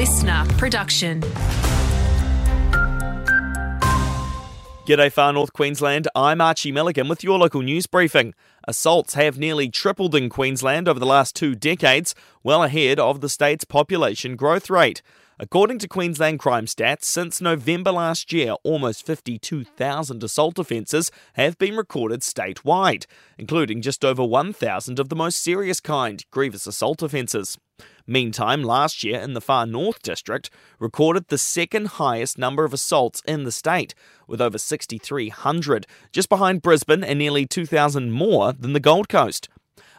listener production. G'day, Far North Queensland. I'm Archie Milligan with your local news briefing. Assaults have nearly tripled in Queensland over the last two decades, well ahead of the state's population growth rate. According to Queensland Crime Stats, since November last year, almost 52,000 assault offences have been recorded statewide, including just over 1,000 of the most serious kind, grievous assault offences. Meantime, last year in the Far North District recorded the second highest number of assaults in the state, with over 6,300, just behind Brisbane and nearly 2,000 more than the Gold Coast.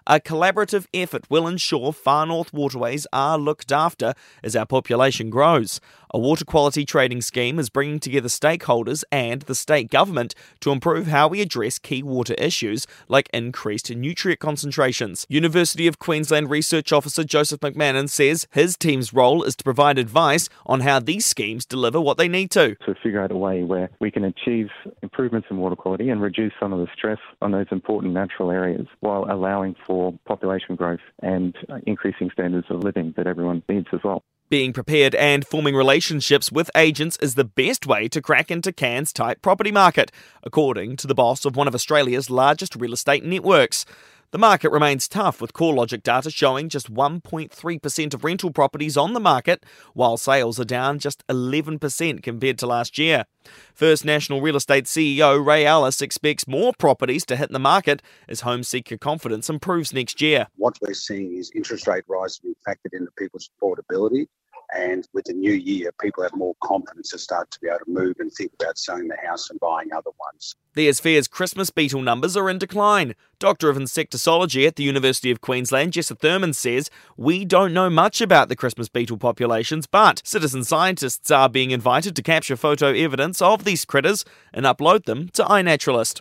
A collaborative effort will ensure far north waterways are looked after as our population grows. A water quality trading scheme is bringing together stakeholders and the state government to improve how we address key water issues like increased nutrient concentrations. University of Queensland Research Officer Joseph McMahon says his team's role is to provide advice on how these schemes deliver what they need to. To figure out a way where we can achieve improvements in water quality and reduce some of the stress on those important natural areas while allowing for population growth and increasing standards of living that everyone needs as well. Being prepared and forming relationships with agents is the best way to crack into Cairns' tight property market, according to the boss of one of Australia's largest real estate networks. The market remains tough, with CoreLogic data showing just 1.3% of rental properties on the market, while sales are down just 11% compared to last year. First National Real Estate CEO Ray Ellis expects more properties to hit the market as home seeker confidence improves next year. What we're seeing is interest rate rise being factored into people's affordability. And with the new year, people have more confidence to start to be able to move and think about selling the house and buying other ones. There's fears Christmas beetle numbers are in decline. Doctor of Insectology at the University of Queensland, Jessa Thurman says, We don't know much about the Christmas beetle populations, but citizen scientists are being invited to capture photo evidence of these critters and upload them to iNaturalist.